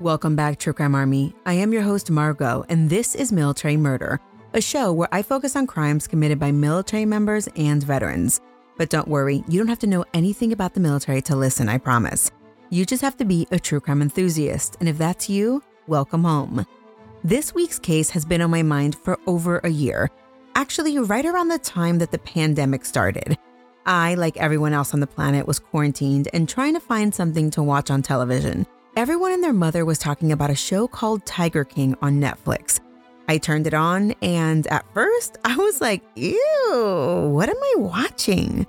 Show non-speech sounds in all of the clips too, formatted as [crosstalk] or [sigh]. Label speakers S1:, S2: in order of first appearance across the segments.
S1: Welcome back, True Crime Army. I am your host, Margot, and this is Military Murder, a show where I focus on crimes committed by military members and veterans. But don't worry, you don't have to know anything about the military to listen, I promise. You just have to be a true crime enthusiast, and if that's you, welcome home. This week's case has been on my mind for over a year, actually, right around the time that the pandemic started. I, like everyone else on the planet, was quarantined and trying to find something to watch on television. Everyone and their mother was talking about a show called Tiger King on Netflix. I turned it on, and at first [laughs] I was like, ew, what am I watching?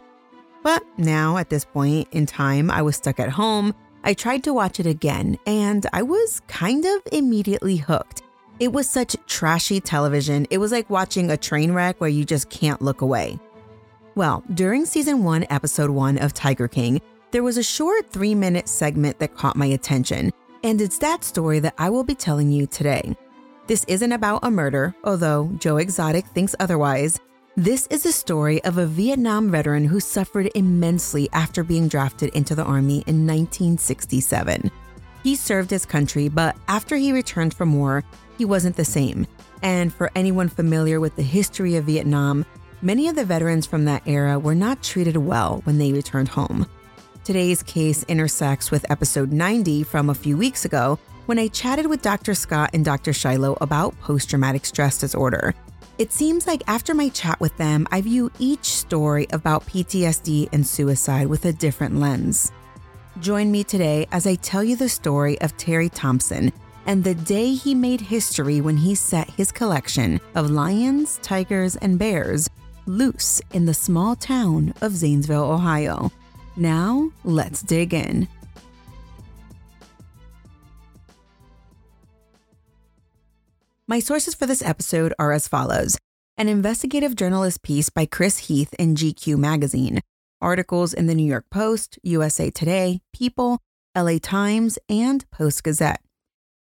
S1: But now, at this point in time, I was stuck at home. I tried to watch it again, and I was kind of immediately hooked. It was such trashy television, it was like watching a train wreck where you just can't look away. Well, during season one, episode one of Tiger King, there was a short three minute segment that caught my attention, and it's that story that I will be telling you today. This isn't about a murder, although Joe Exotic thinks otherwise. This is a story of a Vietnam veteran who suffered immensely after being drafted into the Army in 1967. He served his country, but after he returned from war, he wasn't the same. And for anyone familiar with the history of Vietnam, many of the veterans from that era were not treated well when they returned home. Today's case intersects with episode 90 from a few weeks ago when I chatted with Dr. Scott and Dr. Shiloh about post traumatic stress disorder. It seems like after my chat with them, I view each story about PTSD and suicide with a different lens. Join me today as I tell you the story of Terry Thompson and the day he made history when he set his collection of lions, tigers, and bears loose in the small town of Zanesville, Ohio. Now, let's dig in. My sources for this episode are as follows an investigative journalist piece by Chris Heath in GQ magazine, articles in the New York Post, USA Today, People, LA Times, and Post Gazette.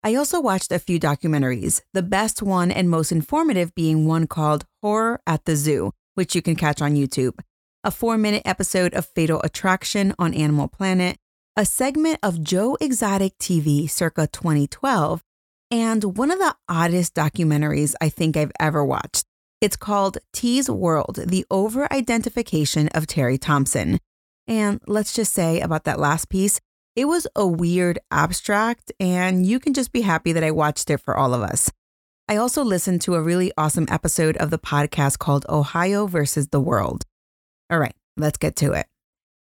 S1: I also watched a few documentaries, the best one and most informative being one called Horror at the Zoo, which you can catch on YouTube a four minute episode of Fatal Attraction on Animal Planet, a segment of Joe Exotic TV circa 2012, and one of the oddest documentaries I think I've ever watched. It's called T's World The Over Identification of Terry Thompson. And let's just say about that last piece, it was a weird abstract, and you can just be happy that I watched it for all of us. I also listened to a really awesome episode of the podcast called Ohio versus the World. All right, let's get to it.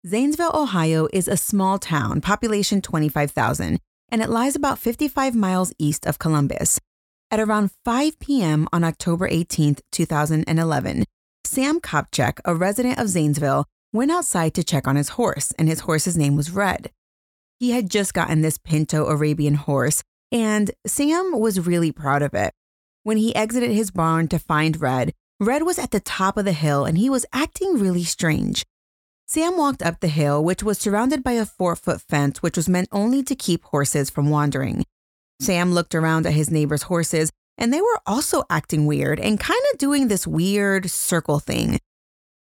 S1: Zanesville, Ohio is a small town, population 25,000, and it lies about 55 miles east of Columbus. At around 5 p.m. on October 18, 2011, Sam Kopchak, a resident of Zanesville, went outside to check on his horse, and his horse's name was Red. He had just gotten this Pinto Arabian horse, and Sam was really proud of it. When he exited his barn to find Red, Red was at the top of the hill and he was acting really strange. Sam walked up the hill, which was surrounded by a four foot fence, which was meant only to keep horses from wandering. Sam looked around at his neighbor's horses, and they were also acting weird and kind of doing this weird circle thing.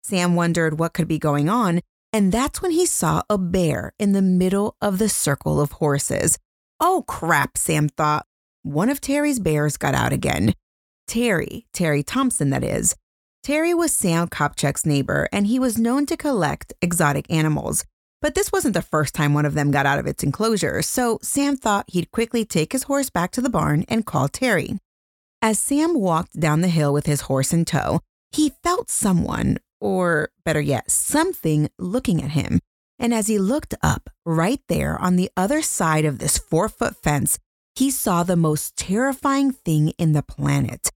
S1: Sam wondered what could be going on, and that's when he saw a bear in the middle of the circle of horses. Oh crap, Sam thought. One of Terry's bears got out again. Terry, Terry Thompson, that is. Terry was Sam Kopchak's neighbor, and he was known to collect exotic animals. But this wasn't the first time one of them got out of its enclosure, so Sam thought he'd quickly take his horse back to the barn and call Terry. As Sam walked down the hill with his horse in tow, he felt someone, or better yet, something looking at him. And as he looked up, right there on the other side of this four foot fence, he saw the most terrifying thing in the planet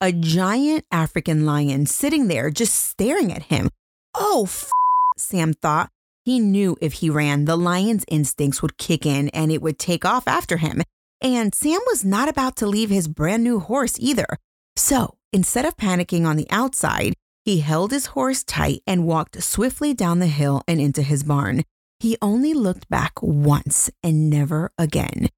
S1: a giant African lion sitting there just staring at him. Oh, f- Sam thought. He knew if he ran, the lion's instincts would kick in and it would take off after him. And Sam was not about to leave his brand new horse either. So instead of panicking on the outside, he held his horse tight and walked swiftly down the hill and into his barn. He only looked back once and never again.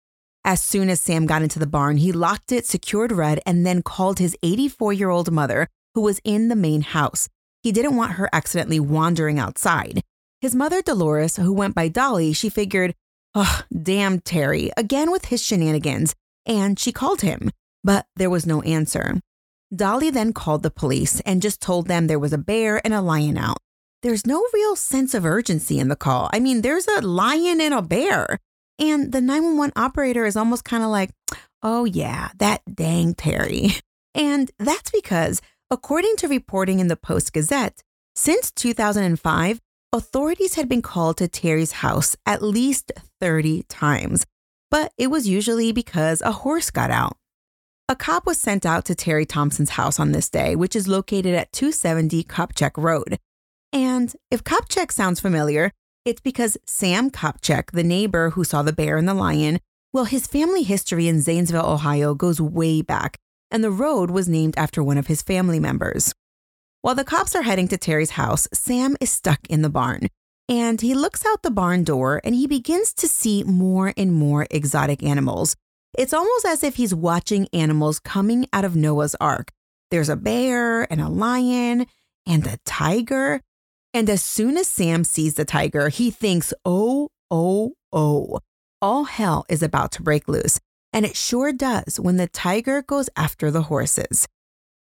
S1: As soon as Sam got into the barn, he locked it, secured Red, and then called his 84 year old mother, who was in the main house. He didn't want her accidentally wandering outside. His mother, Dolores, who went by Dolly, she figured, oh, damn Terry, again with his shenanigans, and she called him, but there was no answer. Dolly then called the police and just told them there was a bear and a lion out. There's no real sense of urgency in the call. I mean, there's a lion and a bear. And the 911 operator is almost kind of like, oh, yeah, that dang Terry. And that's because, according to reporting in the Post Gazette, since 2005, authorities had been called to Terry's house at least 30 times, but it was usually because a horse got out. A cop was sent out to Terry Thompson's house on this day, which is located at 270 Kopchak Road. And if Kopchak sounds familiar, it's because Sam Kopchak, the neighbor who saw the bear and the lion, well, his family history in Zanesville, Ohio goes way back, and the road was named after one of his family members. While the cops are heading to Terry's house, Sam is stuck in the barn. And he looks out the barn door and he begins to see more and more exotic animals. It's almost as if he's watching animals coming out of Noah's Ark. There's a bear and a lion and a tiger. And as soon as Sam sees the tiger, he thinks, oh, oh, oh, all hell is about to break loose. And it sure does when the tiger goes after the horses.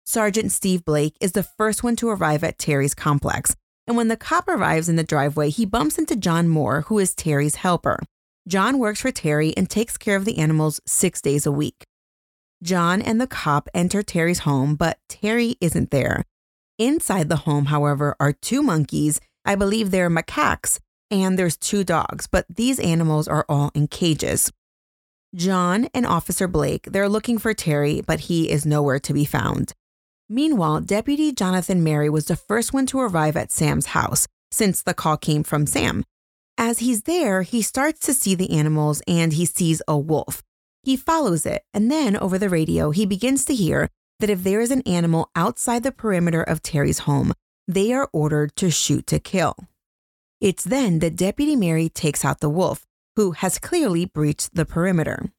S1: Sergeant Steve Blake is the first one to arrive at Terry's complex. And when the cop arrives in the driveway, he bumps into John Moore, who is Terry's helper. John works for Terry and takes care of the animals six days a week. John and the cop enter Terry's home, but Terry isn't there. Inside the home, however, are two monkeys. I believe they're macaques, and there's two dogs, but these animals are all in cages. John and Officer Blake, they're looking for Terry, but he is nowhere to be found. Meanwhile, Deputy Jonathan Merry was the first one to arrive at Sam's house since the call came from Sam. As he's there, he starts to see the animals and he sees a wolf. He follows it, and then over the radio, he begins to hear that if there is an animal outside the perimeter of Terry's home, they are ordered to shoot to kill. It's then that Deputy Merry takes out the wolf, who has clearly breached the perimeter.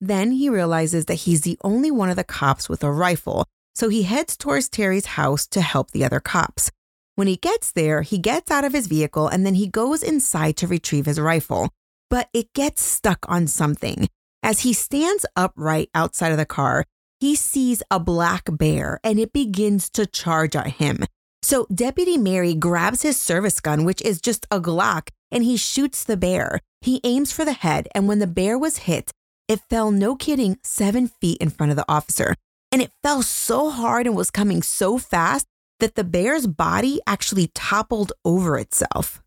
S1: Then he realizes that he's the only one of the cops with a rifle, so he heads towards Terry's house to help the other cops. When he gets there, he gets out of his vehicle and then he goes inside to retrieve his rifle. But it gets stuck on something. As he stands upright outside of the car, he sees a black bear and it begins to charge at him. So Deputy Merry grabs his service gun, which is just a Glock, and he shoots the bear. He aims for the head, and when the bear was hit, it fell, no kidding, seven feet in front of the officer. And it fell so hard and was coming so fast that the bear's body actually toppled over itself.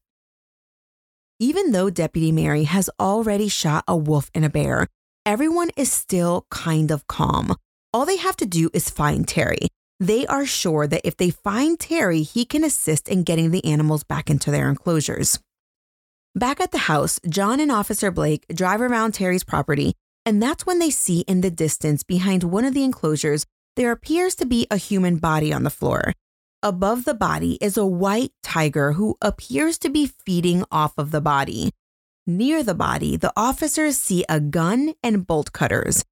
S1: Even though Deputy Merry has already shot a wolf and a bear, everyone is still kind of calm. All they have to do is find Terry. They are sure that if they find Terry, he can assist in getting the animals back into their enclosures. Back at the house, John and Officer Blake drive around Terry's property, and that's when they see in the distance behind one of the enclosures there appears to be a human body on the floor. Above the body is a white tiger who appears to be feeding off of the body. Near the body, the officers see a gun and bolt cutters.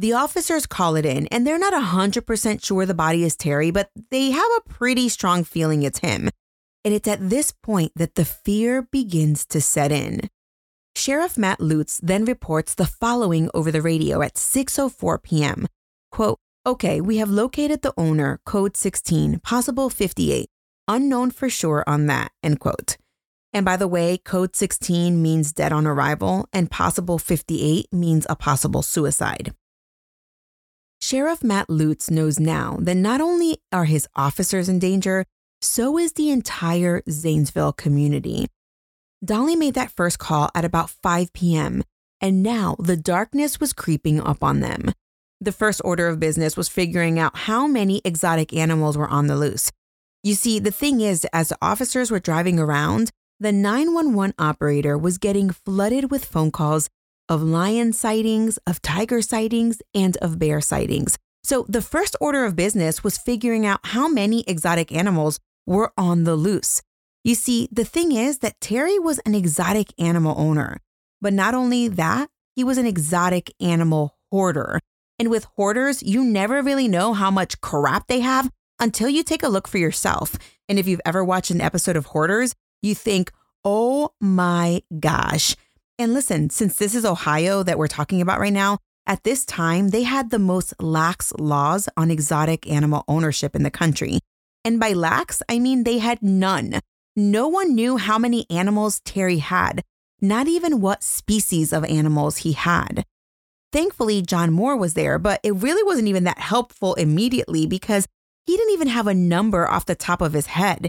S1: The officers call it in, and they're not 100% sure the body is Terry, but they have a pretty strong feeling it's him. And it's at this point that the fear begins to set in. Sheriff Matt Lutz then reports the following over the radio at 6:04 p.m. Quote, "Okay, we have located the owner, code 16, possible 58. Unknown for sure on that." End quote. And by the way, code 16 means dead on arrival and possible 58 means a possible suicide. Sheriff Matt Lutz knows now that not only are his officers in danger, so is the entire Zanesville community. Dolly made that first call at about 5 p.m., and now the darkness was creeping up on them. The first order of business was figuring out how many exotic animals were on the loose. You see, the thing is, as the officers were driving around, the 911 operator was getting flooded with phone calls of lion sightings, of tiger sightings, and of bear sightings. So the first order of business was figuring out how many exotic animals were on the loose. You see, the thing is that Terry was an exotic animal owner. But not only that, he was an exotic animal hoarder. And with hoarders, you never really know how much crap they have until you take a look for yourself. And if you've ever watched an episode of Hoarders, you think, oh my gosh, and listen, since this is Ohio that we're talking about right now, at this time, they had the most lax laws on exotic animal ownership in the country. And by lax, I mean they had none. No one knew how many animals Terry had, not even what species of animals he had. Thankfully, John Moore was there, but it really wasn't even that helpful immediately because he didn't even have a number off the top of his head.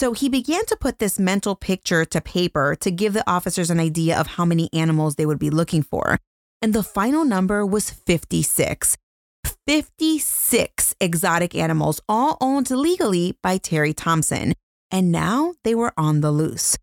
S1: So he began to put this mental picture to paper to give the officers an idea of how many animals they would be looking for. And the final number was 56. 56 exotic animals, all owned legally by Terry Thompson. And now they were on the loose.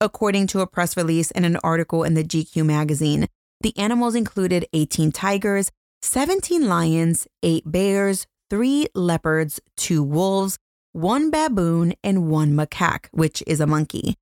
S1: According to a press release and an article in the GQ magazine, the animals included 18 tigers, 17 lions, 8 bears, 3 leopards, 2 wolves, one baboon, and one macaque, which is a monkey.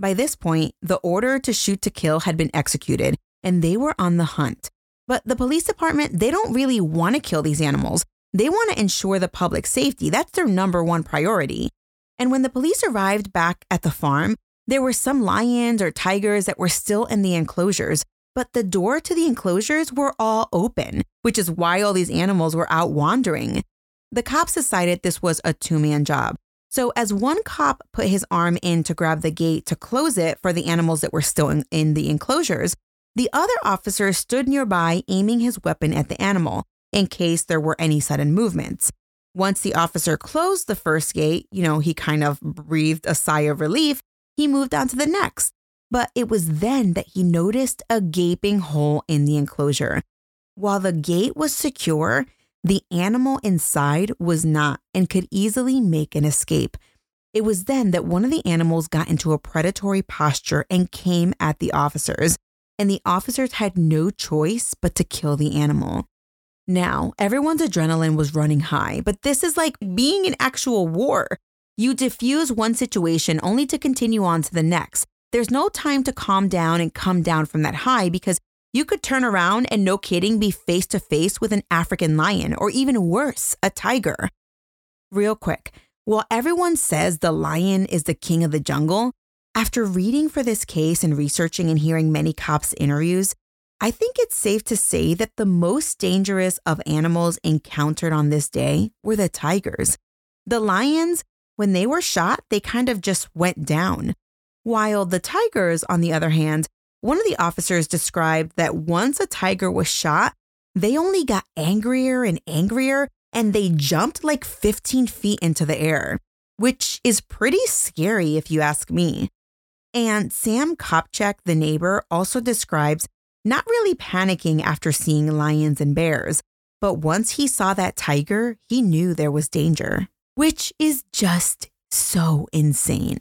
S1: By this point, the order to shoot to kill had been executed, and they were on the hunt. But the police department, they don't really want to kill these animals. They want to ensure the public safety. That's their number one priority. And when the police arrived back at the farm, there were some lions or tigers that were still in the enclosures, but the door to the enclosures were all open, which is why all these animals were out wandering. The cops decided this was a two man job. So, as one cop put his arm in to grab the gate to close it for the animals that were still in, in, the enclosures, the other officer stood nearby aiming his weapon at the animal in case there were any sudden movements. Once the officer closed the first gate, you know, he kind of breathed a sigh of relief. He moved on to the next. But it was then that he noticed a gaping hole in the enclosure. While the gate was secure, the animal inside was not and could easily make an escape. It was then that one of the animals got into a predatory posture and came at the officers, and the officers had no choice but to kill the animal. Now, everyone's adrenaline was running high, but this is like being in actual war. You diffuse one situation only to continue on to the next. There's no time to calm down and come down from that high because you could turn around and no kidding be face to face with an African lion or even worse, a tiger. Real quick, while everyone says the lion is the king of the jungle, after reading for this case and researching and hearing many cops' interviews, I think it's safe to say that the most dangerous of animals encountered on this day were the tigers. The lions, when they were shot, they kind of just went down. While the tigers, on the other hand, one of the officers described that once a tiger was shot, they only got angrier and angrier and they jumped like 15 feet into the air, which is pretty scary if you ask me. And Sam Kopchak, the neighbor, also describes not really panicking after seeing lions and bears, but once he saw that tiger, he knew there was danger, which is just so insane.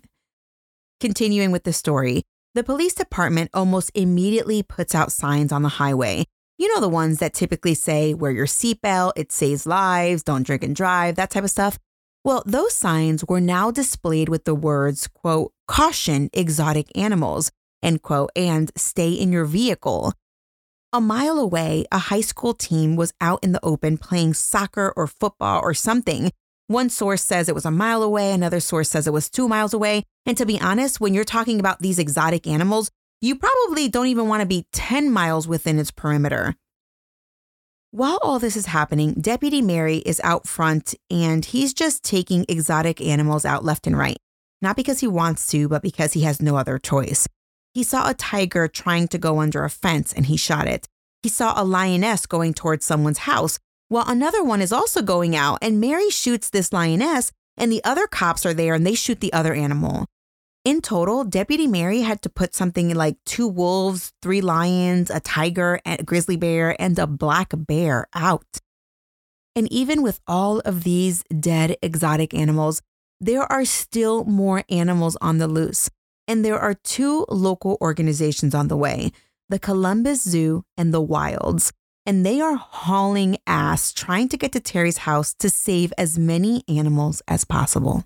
S1: Continuing with the story, the police department almost immediately puts out signs on the highway. You know, the ones that typically say, wear your seatbelt, it saves lives, don't drink and drive, that type of stuff. Well, those signs were now displayed with the words, quote, caution exotic animals, end quote, and stay in your vehicle. A mile away, a high school team was out in the open playing soccer or football or something one source says it was a mile away, another source says it was two miles away. And to be honest, when you're talking about these exotic animals, you probably don't even want to be 10 miles within its perimeter. While all this is happening, Deputy Merry is out front and he's just taking exotic animals out left and right. Not because he wants to, but because he has no other choice. He saw a tiger trying to go under a fence and he shot it. He saw a lioness going towards someone's house Well, another one is also going out, and Merry shoots this lioness, and the other cops are there and they shoot the other animal. In total, Deputy Merry had to put something like two wolves, three lions, a tiger, a grizzly bear, and a black bear out. And even with all of these dead exotic animals, there are still more animals on the loose. And there are two local organizations on the way the Columbus Zoo and the Wilds. And they are hauling ass trying to get to Terry's house to save as many animals as possible.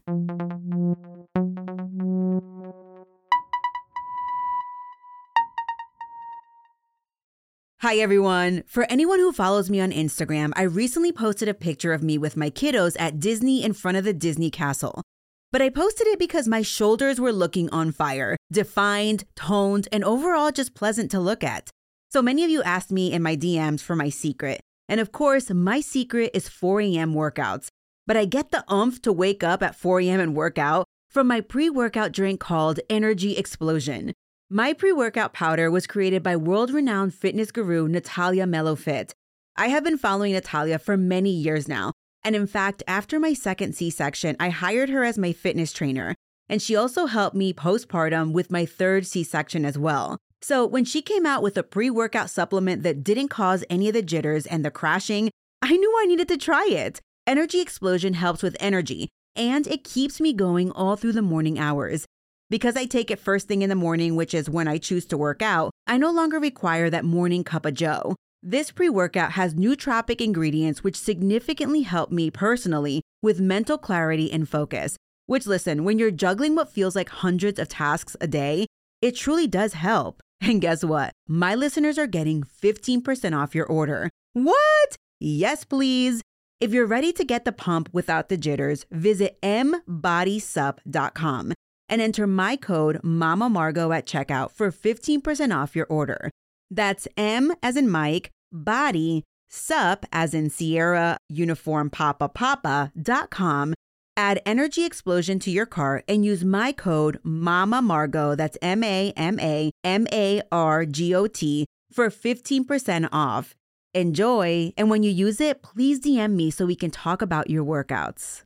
S1: Hi, everyone. For anyone who follows me on Instagram, I recently posted a picture of me with my kiddos at Disney in front of the Disney castle. But I posted it because my shoulders were looking on fire, defined, toned, and overall just pleasant to look at. So many of you asked me in my DMs for my secret. And of course, my secret is 4 a.m. workouts. But I get the umph to wake up at 4 a.m. and work out from my pre workout drink called Energy Explosion. My pre workout powder was created by world renowned fitness guru Natalia Melofit. I have been following Natalia for many years now. And in fact, after my second C section, I hired her as my fitness trainer. And she also helped me postpartum with my third C section as well. So when she came out with a pre workout supplement that didn't cause any of the jitters and the crashing, I knew I needed to try it. Energy Explosion helps with energy, and it keeps me going all through the morning hours. Because I take it first thing in the morning, which is when I choose to work out, I no longer require that morning cup of joe. This pre workout has nootropic ingredients which significantly help me personally with mental clarity and focus. Which, listen, when you're juggling what feels like hundreds of tasks a day, it truly does help. [laughs] And guess what? My listeners are getting 15% off your order. What? Yes, please. If you're ready to get the pump without the jitters, visit mbodysup.com and enter my code Mama Margot at checkout for 15% off your order. That's M as in Mike, body, sup as in Sierra, uniform papa papa dot com. Add Energy Explosion to your cart and use my code Mama Margot, that's M A M A M A R G O T, for 15% off. Enjoy, and when you use it, please DM me so we can talk about your workouts.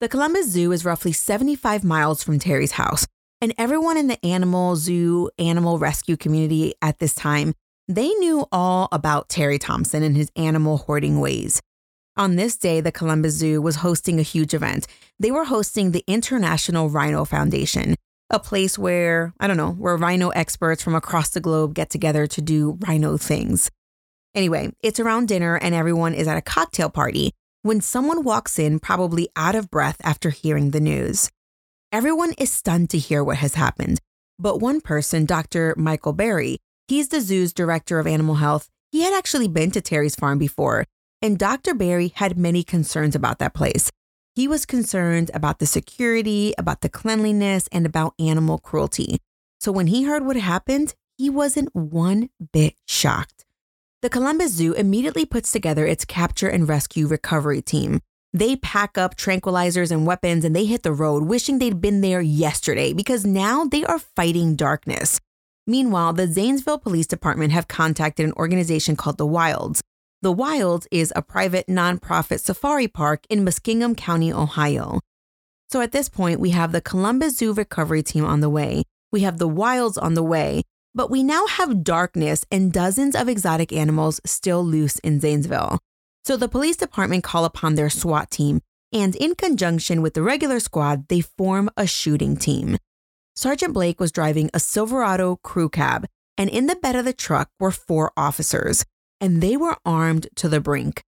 S1: The Columbus Zoo is roughly 75 miles from Terry's house, and everyone in the animal zoo, animal rescue community at this time, they knew all about Terry Thompson and his animal hoarding ways. On this day, the Columbus Zoo was hosting a huge event. They were hosting the International Rhino Foundation, a place where, I don't know, where rhino experts from across the globe get together to do rhino things. Anyway, it's around dinner and everyone is at a cocktail party when someone walks in, probably out of breath after hearing the news. Everyone is stunned to hear what has happened. But one person, Dr. Michael Berry, he's the zoo's director of animal health, he had actually been to Terry's farm before, and Dr. Barry had many concerns about that place. He was concerned about the security, about the cleanliness, and about animal cruelty. So when he heard what happened, he wasn't one bit shocked. The Columbus Zoo immediately puts together its capture and rescue recovery team. They pack up tranquilizers and weapons and they hit the road, wishing they'd been there yesterday because now they are fighting darkness. Meanwhile, the Zanesville Police Department have contacted an organization called The Wilds. The Wilds is a private nonprofit safari park in Muskingum County, Ohio. So at this point, we have the Columbus Zoo recovery team on the way. We have the Wilds on the way, but we now have darkness and dozens of exotic animals still loose in Zanesville. So the police department call upon their SWAT team, and in conjunction with the regular squad, they form a shooting team. Sergeant Blake was driving a Silverado crew cab, and in the bed of the truck were four officers, and they were armed to the brink.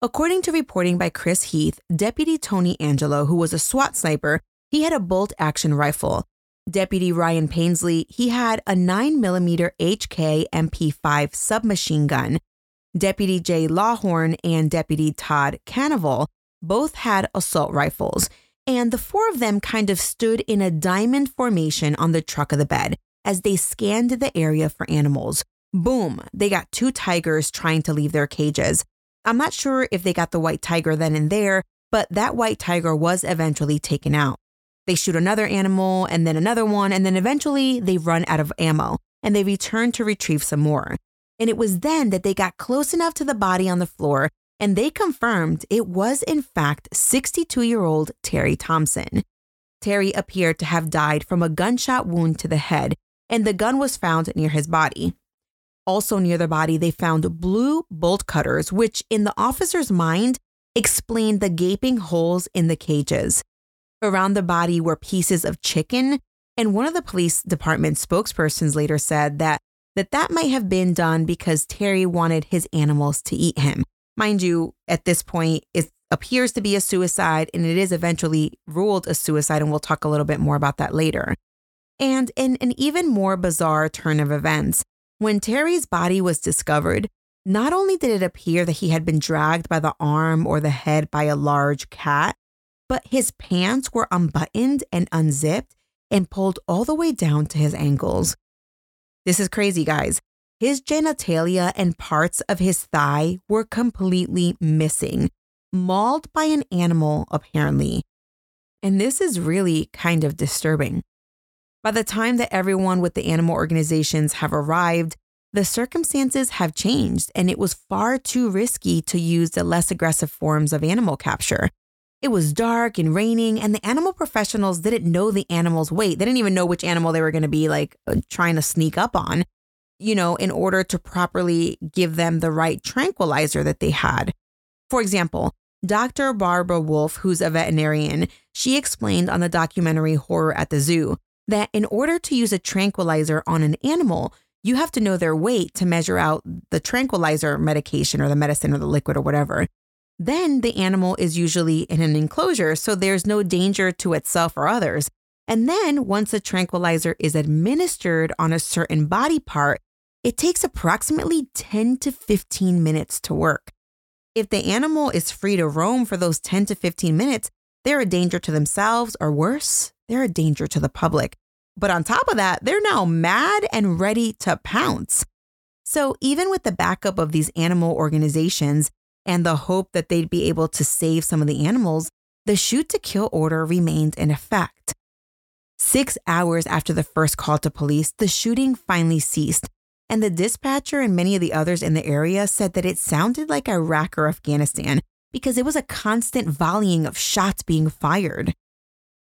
S1: According to reporting by Chris Heath, Deputy Tony Angelo, who was a SWAT sniper, he had a bolt action rifle, Deputy Ryan Painsley, he had a 9mm HK MP5 submachine gun. Deputy Jay Lawhorn and Deputy Todd Canaval both had assault rifles, and the four of them kind of stood in a diamond formation on the truck of the bed as they scanned the area for animals. Boom, they got two tigers trying to leave their cages. I'm not sure if they got the white tiger then and there, but that white tiger was eventually taken out. They shoot another animal and then another one, and then eventually they run out of ammo and they return to retrieve some more. And it was then that they got close enough to the body on the floor and they confirmed it was, in fact, 62 year old Terry Thompson. Terry appeared to have died from a gunshot wound to the head, and the gun was found near his body. Also, near the body, they found blue bolt cutters, which, in the officer's mind, explained the gaping holes in the cages. Around the body were pieces of chicken, and one of the police department spokespersons later said that that, that might have been done because Terry wanted his animals to eat him. Mind you, at this point, it appears to be a suicide and it is eventually ruled a suicide, and we'll talk a little bit more about that later. And in an even more bizarre turn of events, when Terry's body was discovered, not only did it appear that he had been dragged by the arm or the head by a large cat, but his pants were unbuttoned and unzipped and pulled all the way down to his ankles. This is crazy, guys. His genitalia and parts of his thigh were completely missing, mauled by an animal, apparently. And this is really kind of disturbing. By the time that everyone with the animal organizations have arrived, the circumstances have changed and it was far too risky to use the less aggressive forms of animal capture. It was dark and raining, and the animal professionals didn't know the animal's weight. They didn't even know which animal they were going to be like uh, trying to sneak up on, you know, in order to properly give them the right tranquilizer that they had. For example, Dr. Barbara Wolfe, who's a veterinarian, she explained on the documentary Horror at the Zoo that in order to use a tranquilizer on an animal, you have to know their weight to measure out the tranquilizer medication or the medicine or the liquid or whatever. Then the animal is usually in an enclosure, so there's no danger to itself or others. And then once the tranquilizer is administered on a certain body part, it takes approximately 10 to 15 minutes to work. If the animal is free to roam for those 10 to 15 minutes, they're a danger to themselves, or worse, they're a danger to the public. But on top of that, they're now mad and ready to pounce. So, even with the backup of these animal organizations and the hope that they'd be able to save some of the animals, the shoot to kill order remained in effect. Six hours after the first call to police, the shooting finally ceased, and the dispatcher and many of the others in the area said that it sounded like Iraq or Afghanistan because it was a constant volleying of shots being fired.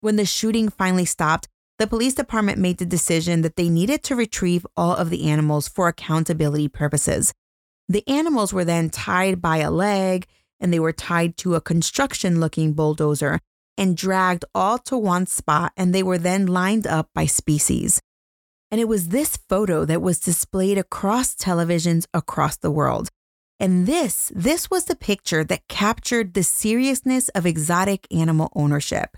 S1: When the shooting finally stopped, the police department made the decision that they needed to retrieve all of the animals for accountability purposes. The animals were then tied by a leg and they were tied to a construction looking bulldozer and dragged all to one spot, and they were then lined up by species. And it was this photo that was displayed across televisions across the world. And this, this was the picture that captured the seriousness of exotic animal ownership.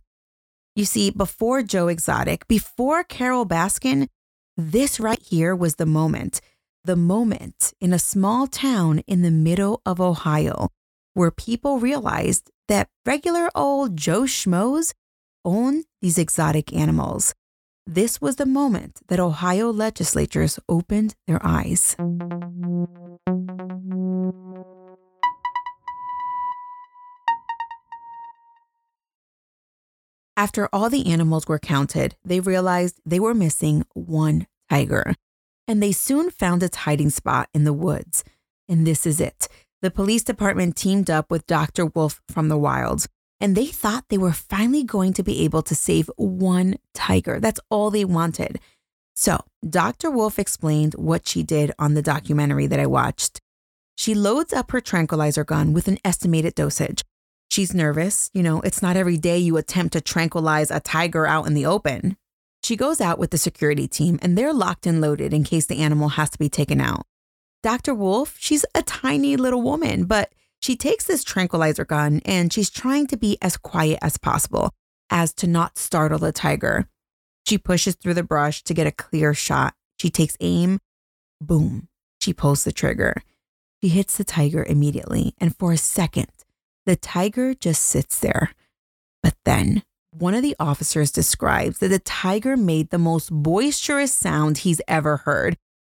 S1: You see, before Joe Exotic, before Carole Baskin, this right here was the moment, the moment in a small town in the middle of Ohio where people realized that regular old Joe Schmoes own these exotic animals. This was the moment that Ohio legislatures opened their eyes. After all the animals were counted, they realized they were missing one tiger. And they soon found its hiding spot in the woods. And this is it. The police department teamed up with Dr. Wolfe from the wild, and they thought they were finally going to be able to save one tiger. That's all they wanted. So, Dr. Wolfe explained what she did on the documentary that I watched. She loads up her tranquilizer gun with an estimated dosage. She's nervous. You know, it's not every day you attempt to tranquilize a tiger out in the open. She goes out with the security team and they're locked and loaded in case the animal has to be taken out. Dr. Wolfe, she's a tiny little woman, but she takes this tranquilizer gun and she's trying to be as quiet as possible as to not startle the tiger. She pushes through the brush to get a clear shot. She takes aim. Boom. She pulls the trigger. She hits the tiger immediately. And for a second, the tiger just sits there. But then one of the officers describes that the tiger made the most boisterous sound he's ever heard.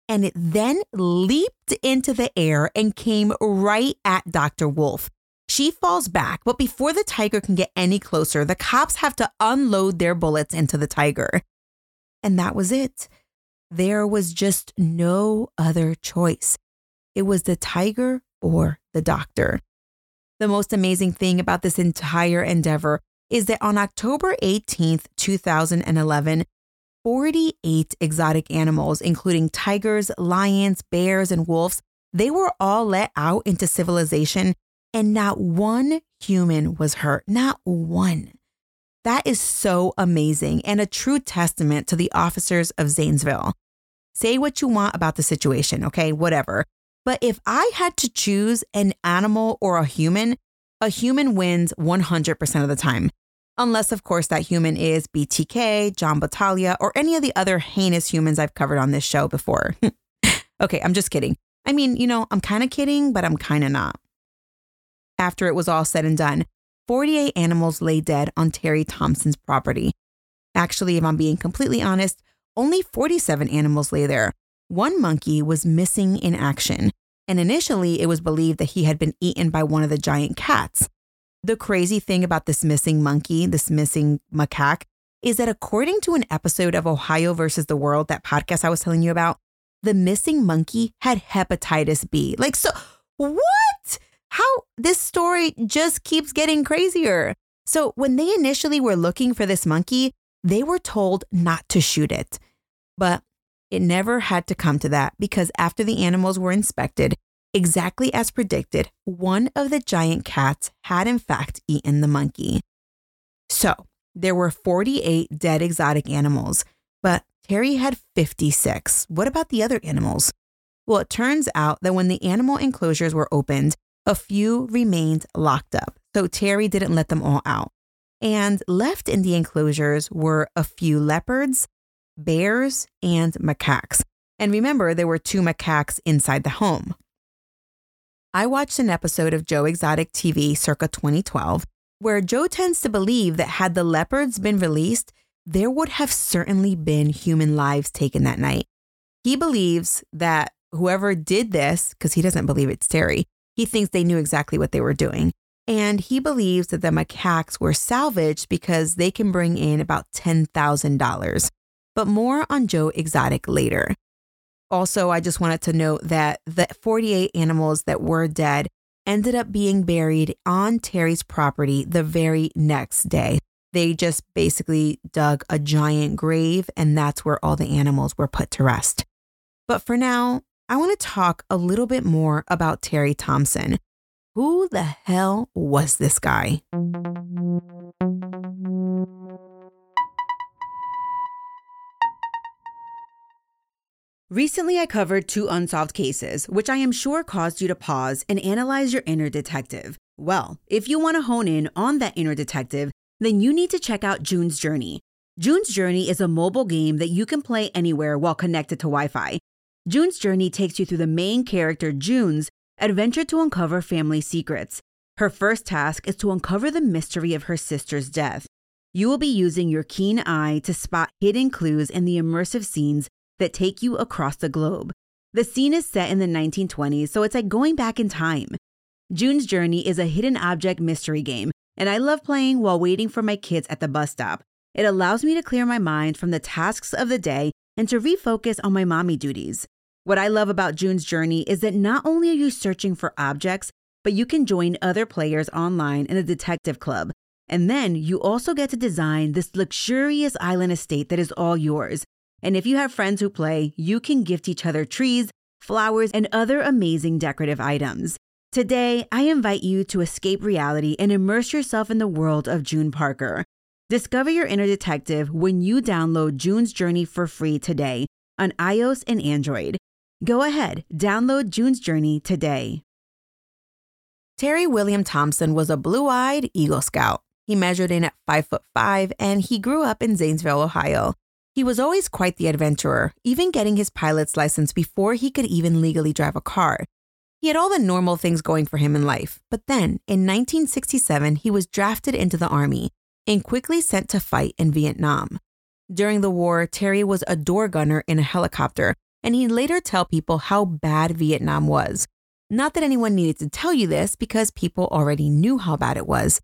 S1: And it then leaped into the air and came right at Dr. Wolfe. She falls back, but before the tiger can get any closer, the cops have to unload their bullets into the tiger. And that was it. There was just no other choice. it was the tiger or the doctor. The most amazing thing about this entire endeavor is that on October 18th, 2011, 48 exotic animals, including tigers, lions, bears, and wolves, they were all let out into civilization, and not one human was hurt. Not one. That is so amazing and a true testament to the officers of Zanesville. Say what you want about the situation, okay? Whatever. But if I had to choose an animal or a human, a human wins 100% of the time. Unless, of course, that human is BTK, John Battaglia, or any of the other heinous humans I've covered on this show before. [laughs] okay, I'm just kidding. I mean, you know, I'm kind of kidding, but I'm kind of not. After it was all said and done, 48 animals lay dead on Terry Thompson's property. Actually, if I'm being completely honest, only 47 animals lay there. One monkey was missing in action, and initially it was believed that he had been eaten by one of the giant cats. The crazy thing about this missing monkey, this missing macaque, is that according to an episode of Ohio versus the World, that podcast I was telling you about, the missing monkey had hepatitis B. Like, so what? How this story just keeps getting crazier. So, when they initially were looking for this monkey, they were told not to shoot it. But it never had to come to that because after the animals were inspected, exactly as predicted, one of the giant cats had in fact eaten the monkey. So, there were 48 dead exotic animals, but Terry had 56. What about the other animals? Well, it turns out that when the animal enclosures were opened, a few remained locked up. So Terry didn't let them all out. And left in the enclosures were a few leopards, bears, and macaques. And remember, there were two macaques inside the home. I watched an episode of Joe Exotic TV circa 2012 where Joe tends to believe that had the leopards been released, there would have certainly been human lives taken that night. He believes that whoever did this, because he doesn't believe it's Terry, he thinks they knew exactly what they were doing. And he believes that the macaques were salvaged because they can bring in about $10,000. But more on Joe Exotic later. Also, I just wanted to note that the 48 animals that were dead ended up being buried on Terry's property the very next day. They just basically dug a giant grave, and that's where all the animals were put to rest. But for now, I want to talk a little bit more about Terry Thompson. Who the hell was this guy? Recently, I covered two unsolved cases, which I am sure caused you to pause and analyze your inner detective. Well, if you want to hone in on that inner detective, then you need to check out June's Journey. June's Journey is a mobile game that you can play anywhere while connected to Wi Fi. June's Journey takes you through the main character, June's, adventure to uncover family secrets. Her first task is to uncover the mystery of her sister's death. You will be using your keen eye to spot hidden clues in the immersive scenes that take you across the globe. The scene is set in the 1920s, so it's like going back in time. June's Journey is a hidden object mystery game, and I love playing while waiting for my kids at the bus stop. It allows me to clear my mind from the tasks of the day and to refocus on my mommy duties. What I love about June's Journey is that not only are you searching for objects, but you can join other players online in a detective club. And then you also get to design this luxurious island estate that is all yours. And if you have friends who play, you can gift each other trees, flowers, and other amazing decorative items. Today, I invite you to escape reality and immerse yourself in the world of June Parker. Discover your inner detective when you download June's Journey for free today on iOS and Android. Go ahead, download June's Journey today. Terry William Thompson was a blue-eyed Eagle Scout. He measured in at five foot five, and he grew up in Zanesville, Ohio. He was always quite the adventurer, even getting his pilot's license before he could even legally drive a car. He had all the normal things going for him in life, but then in 1967, he was drafted into the Army and quickly sent to fight in Vietnam. During the war, Terry was a door gunner in a helicopter, and he'd later tell people how bad Vietnam was. Not that anyone needed to tell you this because people already knew how bad it was.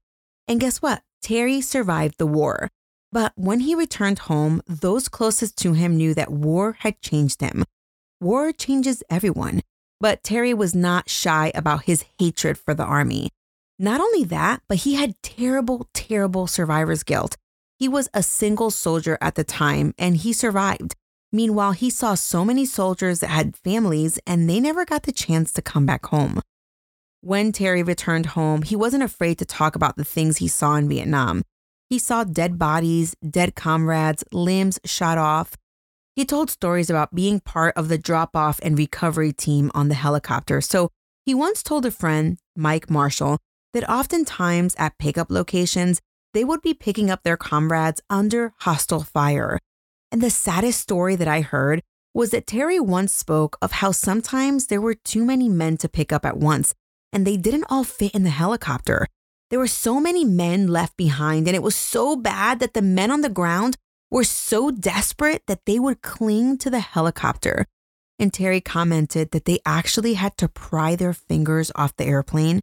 S1: And guess what? Terry survived the war. But when he returned home, those closest to him knew that war had changed him. War changes everyone. But Terry was not shy about his hatred for the Army. Not only that, but he had terrible, terrible survivor's guilt. He was a single soldier at the time and he survived. Meanwhile, he saw so many soldiers that had families and they never got the chance to come back home. When Terry returned home, he wasn't afraid to talk about the things he saw in Vietnam. He saw dead bodies, dead comrades, limbs shot off. He told stories about being part of the drop off and recovery team on the helicopter. So he once told a friend, Mike Marshall, that oftentimes at pickup locations, they would be picking up their comrades under hostile fire. And the saddest story that I heard was that Terry once spoke of how sometimes there were too many men to pick up at once, and they didn't all fit in the helicopter. There were so many men left behind, and it was so bad that the men on the ground were so desperate that they would cling to the helicopter. And Terry commented that they actually had to pry their fingers off the airplane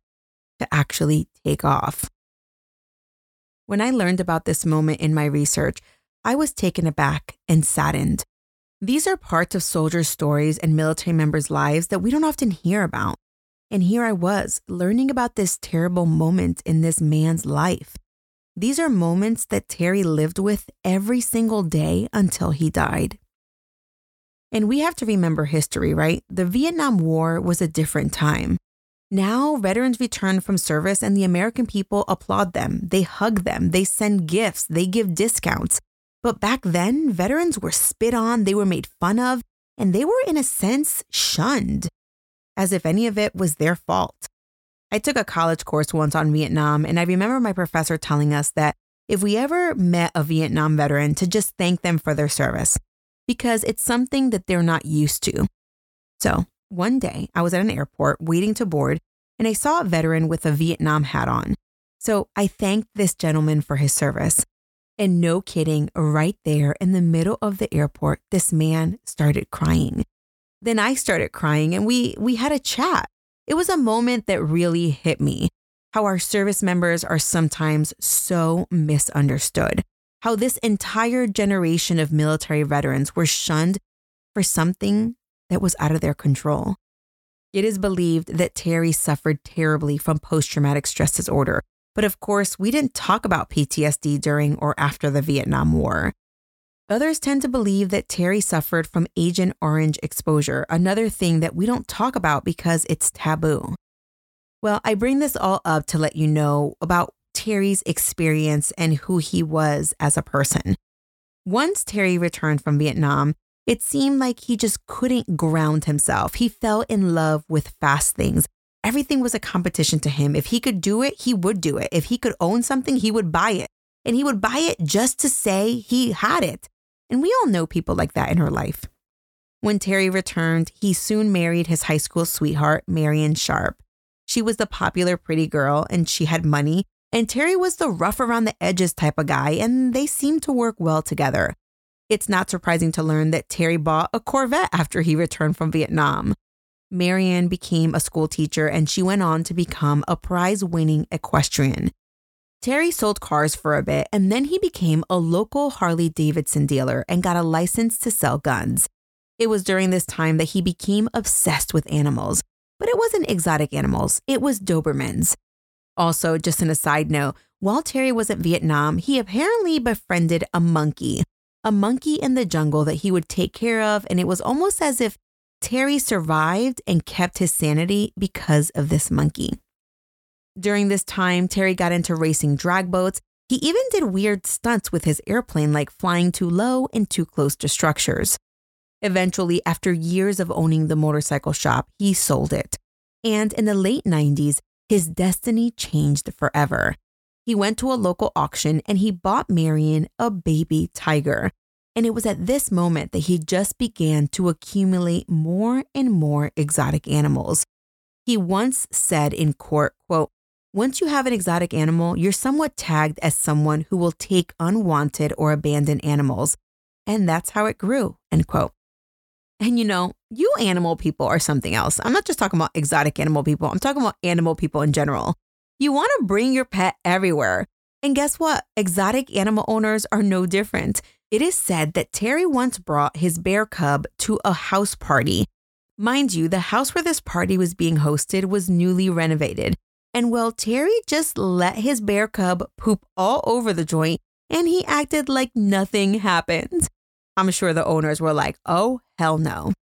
S1: to actually take off. When I learned about this moment in my research, I was taken aback and saddened. These are parts of soldiers' stories and military members' lives that we don't often hear about. And here I was, learning about this terrible moment in this man's life. These are moments that Terry lived with every single day until he died. And we have to remember history, right? The Vietnam War was a different time. Now, veterans return from service and the American people applaud them. They hug them. They send gifts. They give discounts. But back then, veterans were spit on, they were made fun of, and they were, in a sense, shunned, as if any of it was their fault. I took a college course once on Vietnam, and I remember my professor telling us that if we ever met a Vietnam veteran, to just thank them for their service, because it's something that they're not used to. So one day, I was at an airport waiting to board, and I saw a veteran with a Vietnam hat on. So I thanked this gentleman for his service. And no kidding, right there in the middle of the airport, this man started crying. Then I started crying and we we had a chat. It was a moment that really hit me. How our service members are sometimes so misunderstood. How this entire generation of military veterans were shunned for something that was out of their control. It is believed that Terry suffered terribly from post traumatic stress disorder, but of course, we didn't talk about PTSD during or after the Vietnam War. Others tend to believe that Terry suffered from Agent Orange exposure, another thing that we don't talk about because it's taboo. Well, I bring this all up to let you know about Terry's experience and who he was as a person. Once Terry returned from Vietnam, it seemed like he just couldn't ground himself. He fell in love with fast things. Everything was a competition to him. If he could do it, he would do it. If he could own something, he would buy it. And he would buy it just to say he had it. And we all know people like that in her life. When Terry returned, he soon married his high school sweetheart, Marion Sharp. She was the popular pretty girl and she had money, and Terry was the rough around the edges type of guy, and they seemed to work well together. It's not surprising to learn that Terry bought a Corvette after he returned from Vietnam. Marion became a school teacher and she went on to become a prize winning equestrian. Terry sold cars for a bit and then he became a local Harley Davidson dealer and got a license to sell guns. It was during this time that he became obsessed with animals, but it wasn't exotic animals, it was Dobermans. Also, just in a side note, while Terry was at Vietnam, he apparently befriended a monkey a monkey in the jungle that he would take care of. And it was almost as if Terry survived and kept his sanity because of this monkey. During this time, Terry got into racing drag boats. He even did weird stunts with his airplane, like flying too low and too close to structures. Eventually, after years of owning the motorcycle shop, he sold it. And in the late 90s, his destiny changed forever he went to a local auction and he bought Marion a baby tiger. And it was at this moment that he just began to accumulate more and more exotic animals. He once said in court, quote, once you have an exotic animal, you're somewhat tagged as someone who will take unwanted or abandoned animals. And that's how it grew, end quote. And you know, you animal people are something else. I'm not just talking about exotic animal people, I'm talking about animal people in general. You want to bring your pet everywhere. And guess what? Exotic animal owners are no different. It is said that Terry once brought his bear cub to a house party. Mind you, the house where this party was being hosted was newly renovated. And well, Terry just let his bear cub poop all over the joint and he acted like nothing happened. I'm sure the owners were like, oh, hell no.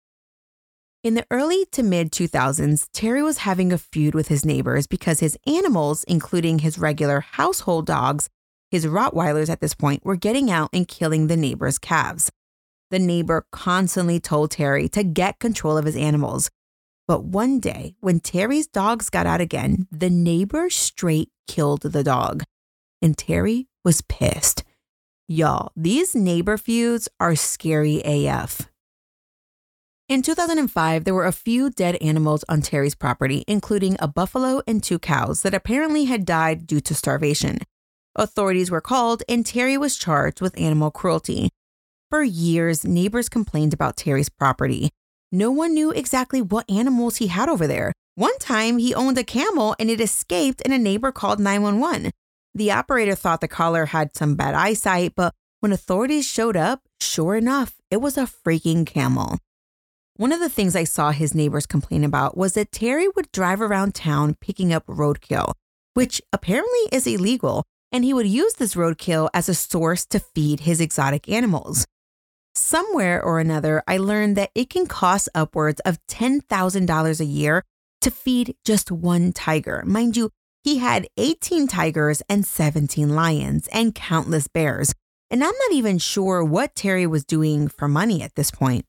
S1: In the early to mid 2000s, Terry was having a feud with his neighbors because his animals, including his regular household dogs, his Rottweilers at this point, were getting out and killing the neighbor's calves. The neighbor constantly told Terry to get control of his animals. But one day, when Terry's dogs got out again, the neighbor straight killed the dog. And Terry was pissed. Y'all, these neighbor feuds are scary AF. In 2005, there were a few dead animals on Terry's property, including a buffalo and two cows that apparently had died due to starvation. Authorities were called, and Terry was charged with animal cruelty. For years, neighbors complained about Terry's property. No one knew exactly what animals he had over there. One time, he owned a camel and it escaped, and a neighbor called 911. The operator thought the caller had some bad eyesight, but when authorities showed up, sure enough, it was a freaking camel. One of the things I saw his neighbors complain about was that Terry would drive around town picking up roadkill, which apparently is illegal, and he would use this roadkill as a source to feed his exotic animals. Somewhere or another, I learned that it can cost upwards of $10,000 a year to feed just one tiger. Mind you, he had 18 tigers and 17 lions and countless bears. And I'm not even sure what Terry was doing for money at this point.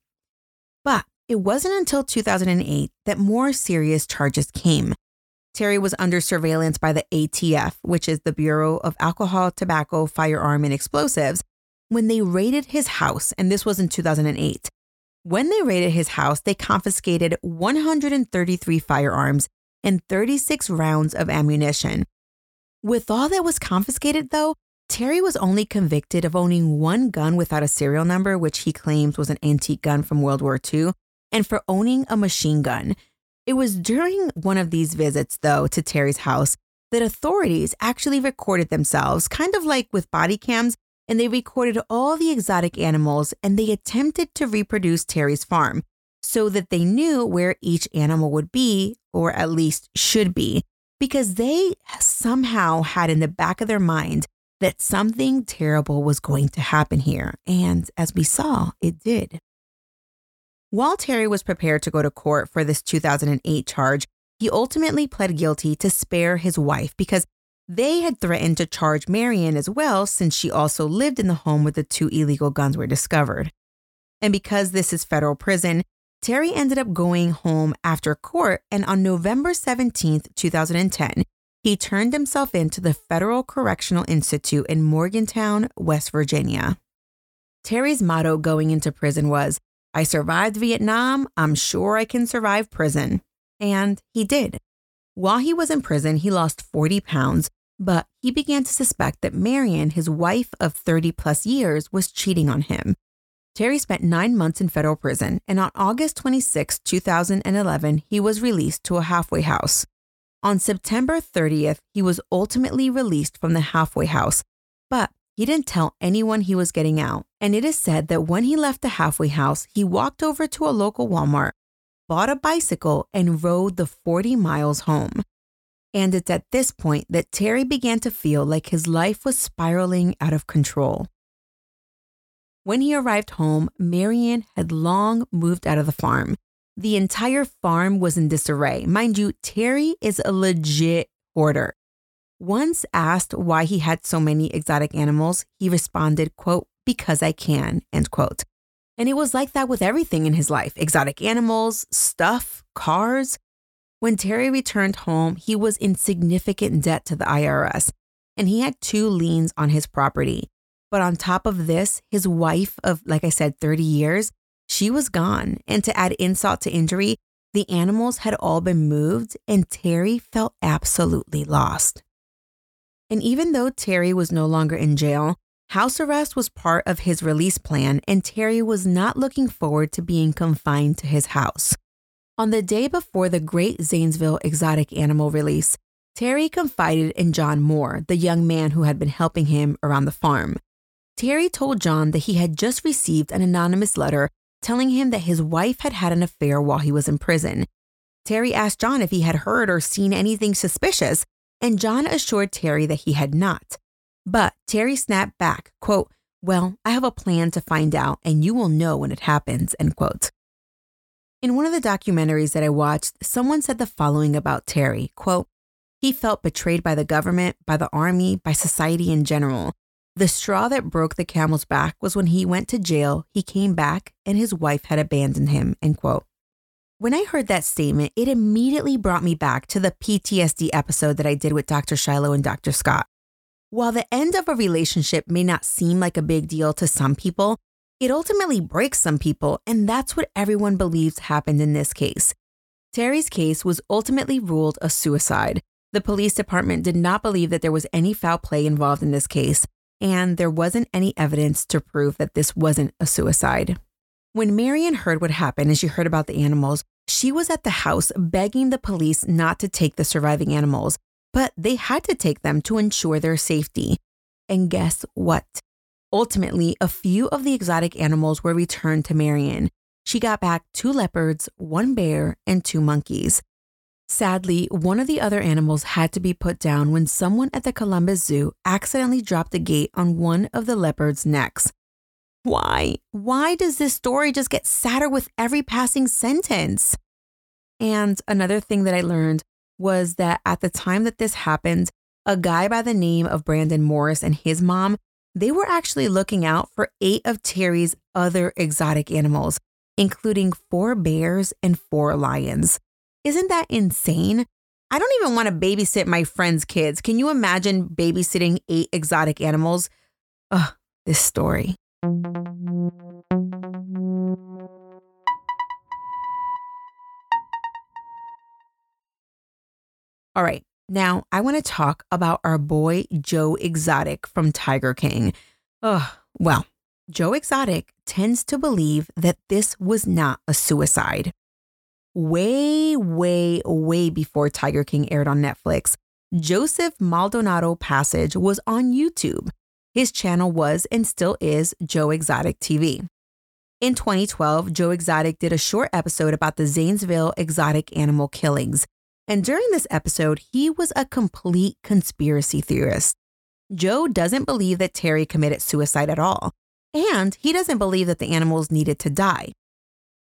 S1: But it wasn't until 2008 that more serious charges came. Terry was under surveillance by the ATF, which is the Bureau of Alcohol, Tobacco, Firearm, and Explosives, when they raided his house, and this was in 2008. When they raided his house, they confiscated 133 firearms and 36 rounds of ammunition. With all that was confiscated, though, Terry was only convicted of owning one gun without a serial number, which he claims was an antique gun from World War II, and for owning a machine gun. It was during one of these visits, though, to Terry's house that authorities actually recorded themselves, kind of like with body cams, and they recorded all the exotic animals and they attempted to reproduce Terry's farm so that they knew where each animal would be, or at least should be, because they somehow had in the back of their mind that something terrible was going to happen here. And as we saw, it did. While Terry was prepared to go to court for this 2008 charge, he ultimately pled guilty to spare his wife because they had threatened to charge Marion as well, since she also lived in the home where the two illegal guns were discovered. And because this is federal prison, Terry ended up going home after court, and on November 17, 2010, he turned himself in to the Federal Correctional Institute in Morgantown, West Virginia. Terry's motto going into prison was I survived Vietnam, I'm sure I can survive prison. And he did. While he was in prison, he lost 40 pounds, but he began to suspect that Marion, his wife of 30 plus years, was cheating on him. Terry spent nine months in federal prison, and on August 26, 2011, he was released to a halfway house. On September 30th, he was ultimately released from the halfway house, but he didn't tell anyone he was getting out, and it is said that when he left the halfway house, he walked over to a local Walmart, bought a bicycle, and rode the 40 miles home. And it's at this point that Terry began to feel like his life was spiraling out of control. When he arrived home, Marion had long moved out of the farm. The entire farm was in disarray. Mind you, Terry is a legit hoarder. Once asked why he had so many exotic animals, he responded, quote, because I can, end quote. And it was like that with everything in his life exotic animals, stuff, cars. When Terry returned home, he was in significant debt to the IRS and he had two liens on his property. But on top of this, his wife of, like I said, 30 years, she was gone. And to add insult to injury, the animals had all been moved and Terry felt absolutely lost. And even though Terry was no longer in jail, house arrest was part of his release plan, and Terry was not looking forward to being confined to his house. On the day before the Great Zanesville exotic animal release, Terry confided in John Moore, the young man who had been helping him around the farm. Terry told John that he had just received an anonymous letter telling him that his wife had had an affair while he was in prison. Terry asked John if he had heard or seen anything suspicious, and John assured Terry that he had not. But Terry snapped back, quote, Well, I have a plan to find out, and you will know when it happens, end quote. In one of the documentaries that I watched, someone said the following about Terry, quote, he felt betrayed by the government, by the army, by society in general. The straw that broke the camel's back was when he went to jail, he came back, and his wife had abandoned him, end quote. When I heard that statement, it immediately brought me back to the PTSD episode that I did with Dr. Shiloh and Dr. Scott. While the end of a relationship may not seem like a big deal to some people, it ultimately breaks some people, and that's what everyone believes happened in this case. Terry's case was ultimately ruled a suicide. The police department did not believe that there was any foul play involved in this case, and there wasn't any evidence to prove that this wasn't a suicide. When Marion heard what happened and she heard about the animals, she was at the house begging the police not to take the surviving animals, but they had to take them to ensure their safety. And guess what? Ultimately, a few of the exotic animals were returned to Marion. She got back two leopards, one bear, and two monkeys. Sadly, one of the other animals had to be put down when someone at the Columbus Zoo accidentally dropped a gate on one of the leopard's necks. Why? Why does this story just get sadder with every passing sentence? And another thing that I learned was that at the time that this happened, a guy by the name of Brandon Morris and his mom, they were actually looking out for eight of Terry's other exotic animals, including four bears and four lions. Isn't that insane? I don't even want to babysit my friends' kids. Can you imagine babysitting eight exotic animals? Ugh, this story. All right, now I want to talk about our boy Joe Exotic from Tiger King. Ugh, well, Joe Exotic tends to believe that this was not a suicide. Way, way, way before Tiger King aired on Netflix, Joseph Maldonado Passage was on YouTube. His channel was and still is Joe Exotic TV. In 2012, Joe Exotic did a short episode about the Zanesville exotic animal killings. And during this episode, he was a complete conspiracy theorist. Joe doesn't believe that Terry committed suicide at all, and he doesn't believe that the animals needed to die.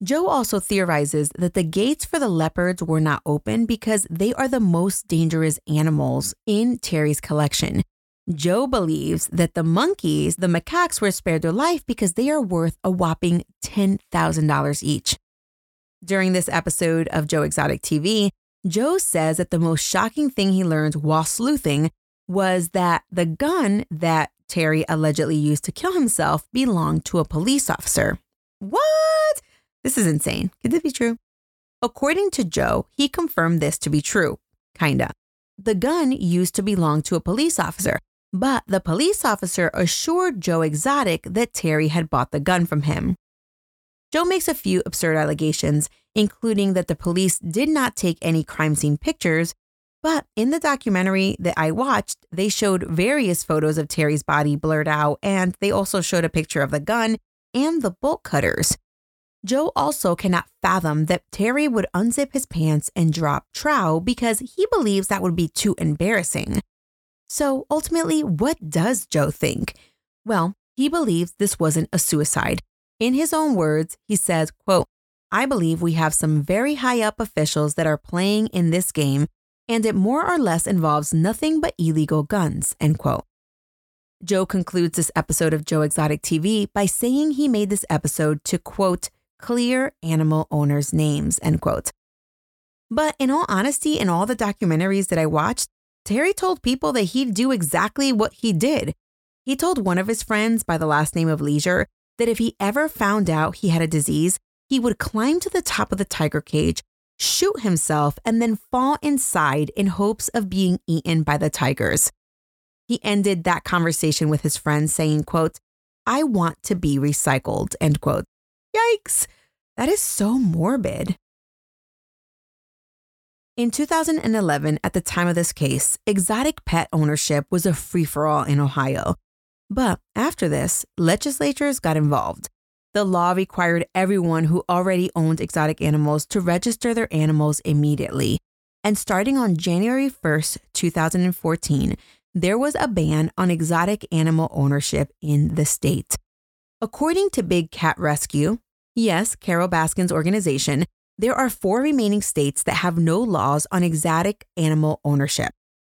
S1: Joe also theorizes that the gates for the leopards were not open because they are the most dangerous animals in Terry's collection, Joe believes that the monkeys, the macaques, were spared their life because they are worth a whopping $10,000 each. During this episode of Joe Exotic TV, Joe says that the most shocking thing he learned while sleuthing was that the gun that Terry allegedly used to kill himself belonged to a police officer. What? This is insane. Could this be true? According to Joe, he confirmed this to be true. Kinda. The gun used to belong to a police officer, but the police officer assured Joe Exotic that Terry had bought the gun from him. Joe makes a few absurd allegations, including that the police did not take any crime scene pictures, but in the documentary that I watched, they showed various photos of Terry's body blurred out, and they also showed a picture of the gun and the bolt cutters. Joe also cannot fathom that Terry would unzip his pants and drop trow because he believes that would be too embarrassing. So ultimately, what does Joe think? Well, he believes this wasn't a suicide. In his own words, he says, quote, I believe we have some very high up officials that are playing in this game, and it more or less involves nothing but illegal guns, end quote. Joe concludes this episode of Joe Exotic TV by saying he made this episode to quote, clear animal owners' names, end quote. But in all honesty, in all the documentaries that I watched, Terry told people that he'd do exactly what he did. He told one of his friends by the last name of Leisure that if he ever found out he had a disease, he would climb to the top of the tiger cage, shoot himself, and then fall inside in hopes of being eaten by the tigers. He ended that conversation with his friend saying, quote, I want to be recycled, end quote. Yikes. That is so morbid. In 2011, at the time of this case, exotic pet ownership was a free for all in Ohio. But after this, legislatures got involved. the law required everyone who already owned exotic animals to register their animals immediately. And starting on January 1st, 2014, there was a ban on exotic animal ownership in the state. According to Big Cat Rescue, yes, Carole Baskin's organization, there are four remaining states that have no laws on exotic animal ownership.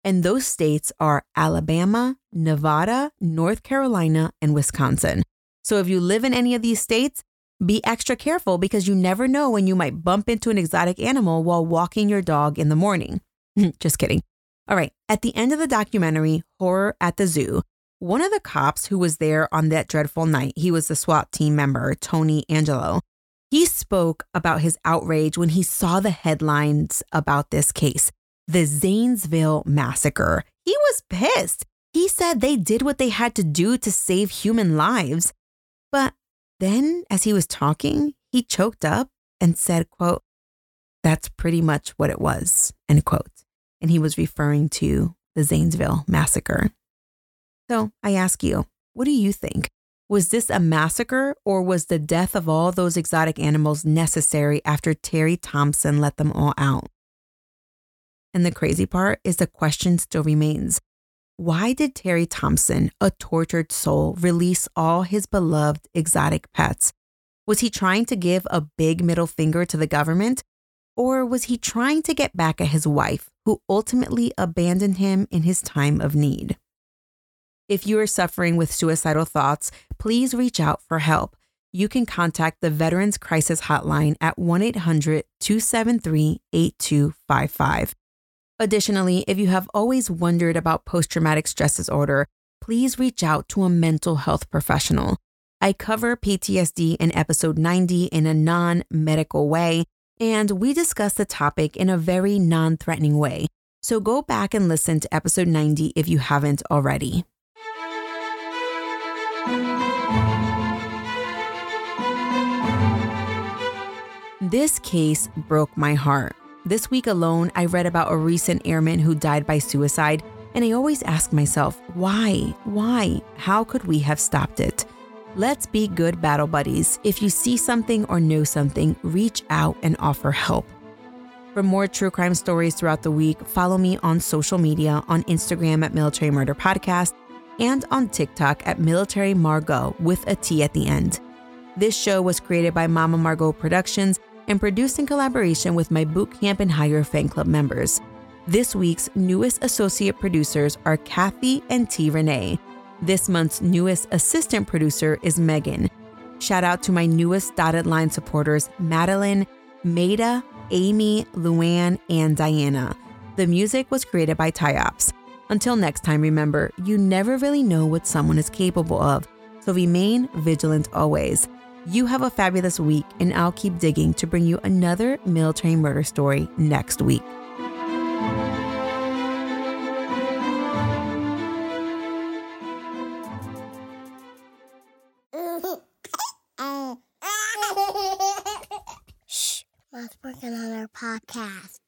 S1: And those states are Alabama, Nevada, North Carolina, and Wisconsin. So if you live in any of these states, be extra careful because you never know when you might bump into an exotic animal while walking your dog in the morning. [laughs] Just kidding. All right, at the end of the documentary, Horror at the Zoo, one of the cops who was there on that dreadful night, he was the SWAT team member, Tony Angelo. He spoke about his outrage when he saw the headlines about this case, the Zanesville massacre. He was pissed. He said they did what they had to do to save human lives. But then as he was talking, he choked up and said, quote, that's pretty much what it was, end quote. And he was referring to the Zanesville massacre. So I ask you, what do you think? Was this a massacre or was the death of all those exotic animals necessary after Terry Thompson let them all out? And the crazy part is the question still remains. Why did Terry Thompson, a tortured soul, release all his beloved exotic pets? Was he trying to give a big middle finger to the government? Or was he trying to get back at his wife, who ultimately abandoned him in his time of need? If you are suffering with suicidal thoughts, please reach out for help. You can contact the Veterans Crisis Hotline at 1 800 273 8255. Additionally, if you have always wondered about post traumatic stress disorder, please reach out to a mental health professional. I cover PTSD in episode 90 in a non medical way, and we discuss the topic in a very non threatening way. So go back and listen to episode 90 if you haven't already. This case broke my heart. This week alone, I read about a recent airman who died by suicide, and I always ask myself, why? Why? How could we have stopped it? Let's be good battle buddies. If you see something or know something, reach out and offer help. For more true crime stories throughout the week, follow me on social media on Instagram at Military Murder Podcast and on TikTok at Military Margot with a T at the end. This show was created by Mama Margot Productions and produced in collaboration with my Bootcamp and Higher fan club members. This week's newest associate producers are Kathy and T. Renee. This month's newest assistant producer is Megan. Shout out to my newest dotted line supporters, Madeline, Maida, Amy, Luann, and Diana. The music was created by Tyops. Until next time, remember, you never really know what someone is capable of, so remain vigilant always. You have a fabulous week, and I'll keep digging to bring you another military murder story next week. [laughs]
S2: Shh, Mom's working on our podcast.